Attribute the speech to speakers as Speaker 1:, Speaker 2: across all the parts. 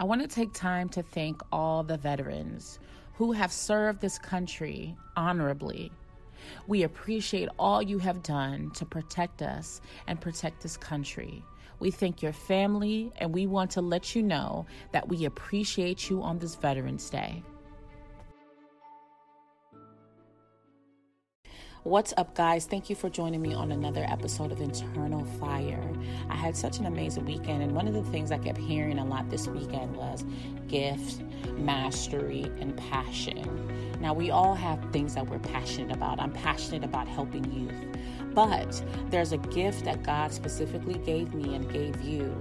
Speaker 1: I want to take time to thank all the veterans who have served this country honorably. We appreciate all you have done to protect us and protect this country. We thank your family, and we want to let you know that we appreciate you on this Veterans Day. What's up, guys? Thank you for joining me on another episode of Internal Fire. I had such an amazing weekend, and one of the things I kept hearing a lot this weekend was gifts, mastery, and passion. Now, we all have things that we're passionate about. I'm passionate about helping youth, but there's a gift that God specifically gave me and gave you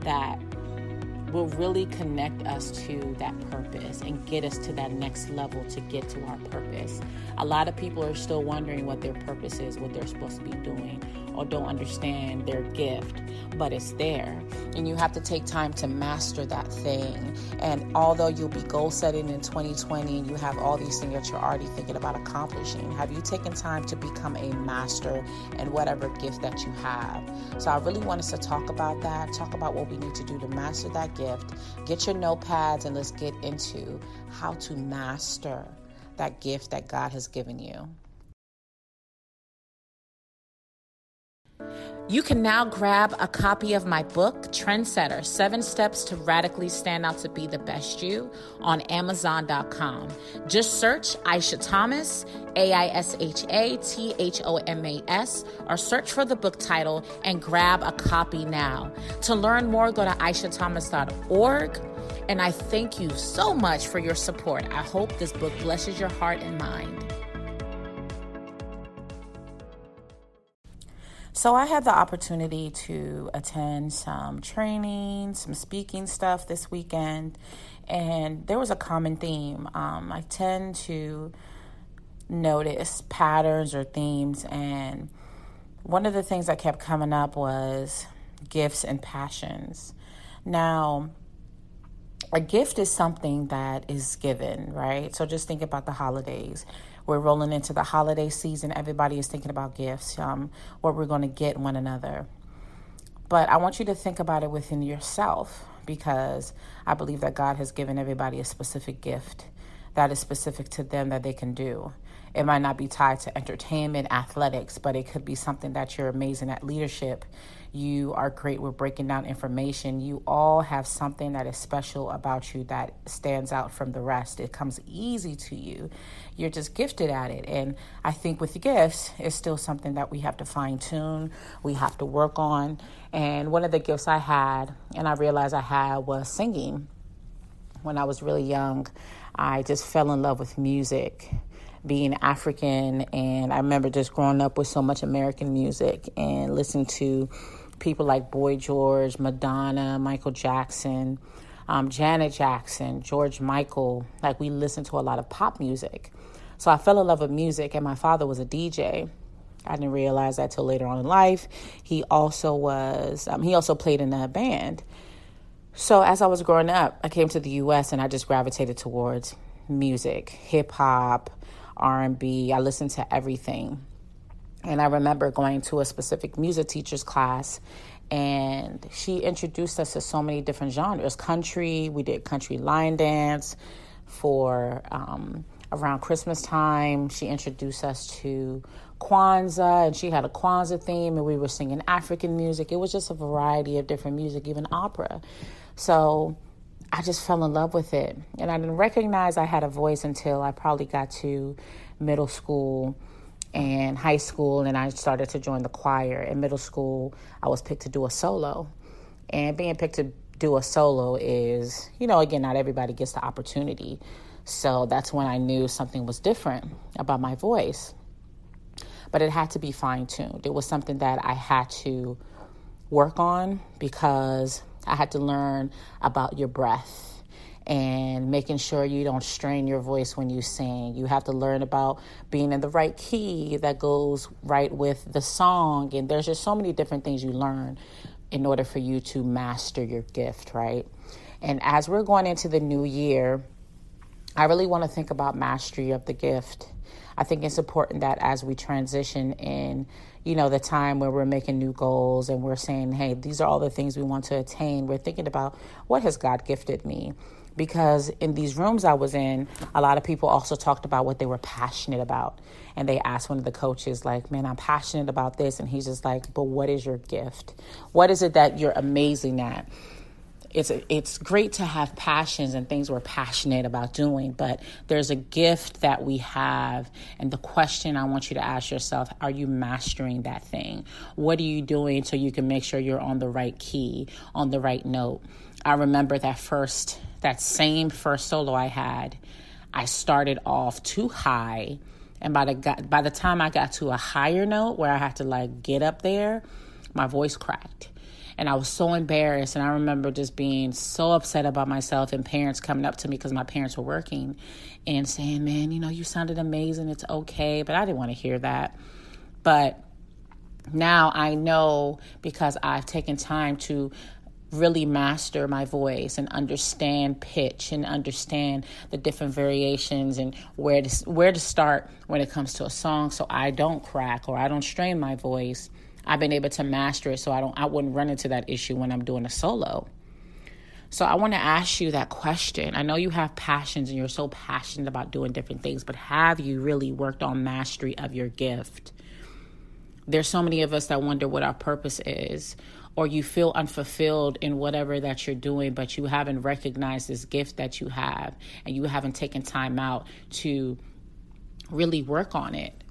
Speaker 1: that will really connect us to that purpose and get us to that next level to get to our purpose. A lot of people are still wondering what their purpose is, what they're supposed to be doing, or don't understand their gift, but it's there. And you have to take time to master that thing. And although you'll be goal setting in 2020 and you have all these things that you're already thinking about accomplishing, have you taken time to become a master in whatever gift that you have? So I really want us to talk about that, talk about what we need to do to master that gift. Get your notepads and let's get into how to master that gift that God has given you. You can now grab a copy of my book, Trendsetter Seven Steps to Radically Stand Out to Be the Best You, on Amazon.com. Just search Aisha Thomas, A I S H A T H O M A S, or search for the book title and grab a copy now. To learn more, go to AishaThomas.org. And I thank you so much for your support. I hope this book blesses your heart and mind. So I had the opportunity to attend some training, some speaking stuff this weekend, and there was a common theme. Um, I tend to notice patterns or themes, and one of the things that kept coming up was gifts and passions. Now, a gift is something that is given, right? So just think about the holidays. We're rolling into the holiday season. Everybody is thinking about gifts, um, what we're going to get one another. But I want you to think about it within yourself because I believe that God has given everybody a specific gift that is specific to them that they can do. It might not be tied to entertainment, athletics, but it could be something that you're amazing at leadership. You are great with breaking down information. You all have something that is special about you that stands out from the rest. It comes easy to you. You're just gifted at it. And I think with gifts, it's still something that we have to fine tune, we have to work on. And one of the gifts I had, and I realized I had, was singing. When I was really young, I just fell in love with music being African, and I remember just growing up with so much American music and listening to people like Boy George, Madonna, Michael Jackson, um, Janet Jackson, George Michael. Like we listened to a lot of pop music. So I fell in love with music, and my father was a DJ. I didn't realize that till later on in life. He also was. Um, he also played in a band. So as I was growing up, I came to the U.S. and I just gravitated towards music, hip hop, R&B. I listened to everything. And I remember going to a specific music teacher's class and she introduced us to so many different genres. Country, we did country line dance for um, around Christmas time. She introduced us to Kwanzaa, and she had a Kwanzaa theme, and we were singing African music. It was just a variety of different music, even opera. So I just fell in love with it. And I didn't recognize I had a voice until I probably got to middle school and high school, and I started to join the choir. In middle school, I was picked to do a solo. And being picked to do a solo is, you know, again, not everybody gets the opportunity. So that's when I knew something was different about my voice. But it had to be fine tuned. It was something that I had to work on because I had to learn about your breath and making sure you don't strain your voice when you sing. You have to learn about being in the right key that goes right with the song. And there's just so many different things you learn in order for you to master your gift, right? And as we're going into the new year, I really want to think about mastery of the gift. I think it's important that as we transition in, you know, the time where we're making new goals and we're saying, hey, these are all the things we want to attain, we're thinking about what has God gifted me? Because in these rooms I was in, a lot of people also talked about what they were passionate about. And they asked one of the coaches, like, man, I'm passionate about this. And he's just like, but what is your gift? What is it that you're amazing at? It's it's great to have passions and things we're passionate about doing, but there's a gift that we have, and the question I want you to ask yourself: Are you mastering that thing? What are you doing so you can make sure you're on the right key, on the right note? I remember that first, that same first solo I had. I started off too high, and by the by the time I got to a higher note where I had to like get up there, my voice cracked and I was so embarrassed. And I remember just being so upset about myself and parents coming up to me because my parents were working and saying, Man, you know, you sounded amazing. It's okay. But I didn't want to hear that. But now I know because I've taken time to really master my voice and understand pitch and understand the different variations and where to where to start when it comes to a song so I don't crack or I don't strain my voice I've been able to master it so I don't I wouldn't run into that issue when I'm doing a solo. So I want to ask you that question. I know you have passions and you're so passionate about doing different things, but have you really worked on mastery of your gift? There's so many of us that wonder what our purpose is, or you feel unfulfilled in whatever that you're doing, but you haven't recognized this gift that you have, and you haven't taken time out to really work on it.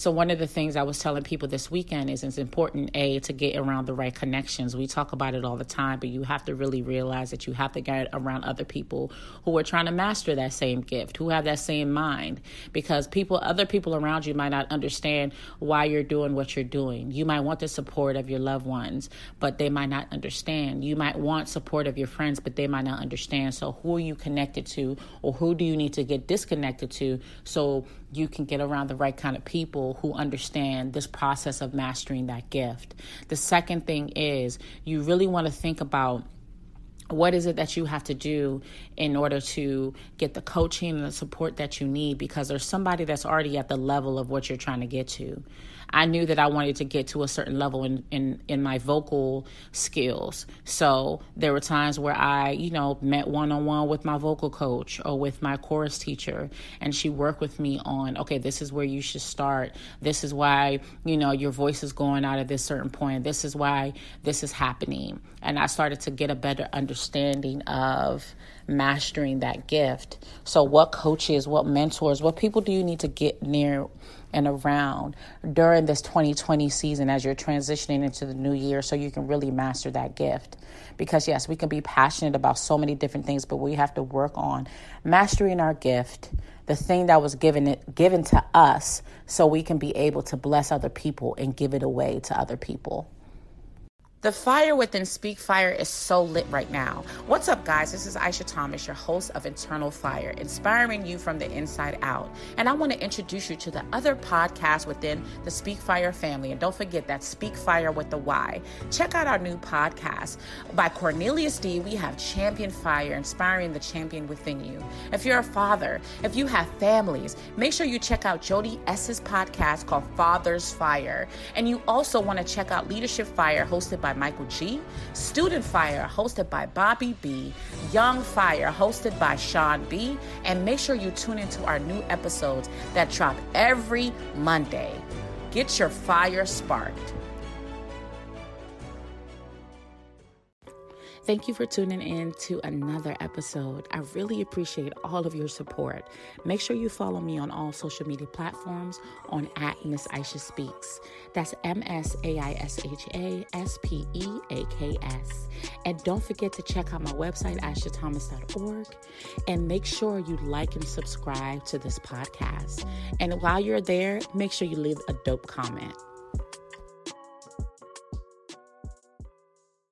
Speaker 1: So one of the things I was telling people this weekend is it's important a to get around the right connections. We talk about it all the time, but you have to really realize that you have to get around other people who are trying to master that same gift, who have that same mind because people other people around you might not understand why you're doing what you're doing. You might want the support of your loved ones, but they might not understand. You might want support of your friends, but they might not understand. So who are you connected to or who do you need to get disconnected to so you can get around the right kind of people who understand this process of mastering that gift. The second thing is you really want to think about what is it that you have to do in order to get the coaching and the support that you need because there's somebody that's already at the level of what you're trying to get to I knew that I wanted to get to a certain level in, in, in my vocal skills. So there were times where I, you know, met one on one with my vocal coach or with my chorus teacher, and she worked with me on, okay, this is where you should start. This is why, you know, your voice is going out at this certain point. This is why this is happening. And I started to get a better understanding of mastering that gift. So, what coaches, what mentors, what people do you need to get near and around during this 2020 season as you're transitioning into the new year so you can really master that gift? Because, yes, we can be passionate about so many different things, but we have to work on mastering our gift. The thing that was given it given to us so we can be able to bless other people and give it away to other people. The fire within Speak Fire is so lit right now. What's up, guys? This is Aisha Thomas, your host of Internal Fire, inspiring you from the inside out. And I want to introduce you to the other podcasts within the Speak Fire family. And don't forget that Speak Fire with the Y. Check out our new podcast. By Cornelius D, we have Champion Fire, inspiring the champion within you. If you're a father, if you have families, make sure you check out Jody S.'s podcast called Father's Fire. And you also want to check out Leadership Fire, hosted by by Michael G, Student Fire, hosted by Bobby B, Young Fire, hosted by Sean B, and make sure you tune into our new episodes that drop every Monday. Get your fire sparked. Thank you for tuning in to another episode. I really appreciate all of your support. Make sure you follow me on all social media platforms on at Miss Aisha Speaks. That's M S A I S H A S P E A K S. And don't forget to check out my website, AishaThomas.org. And make sure you like and subscribe to this podcast. And while you're there, make sure you leave a dope comment.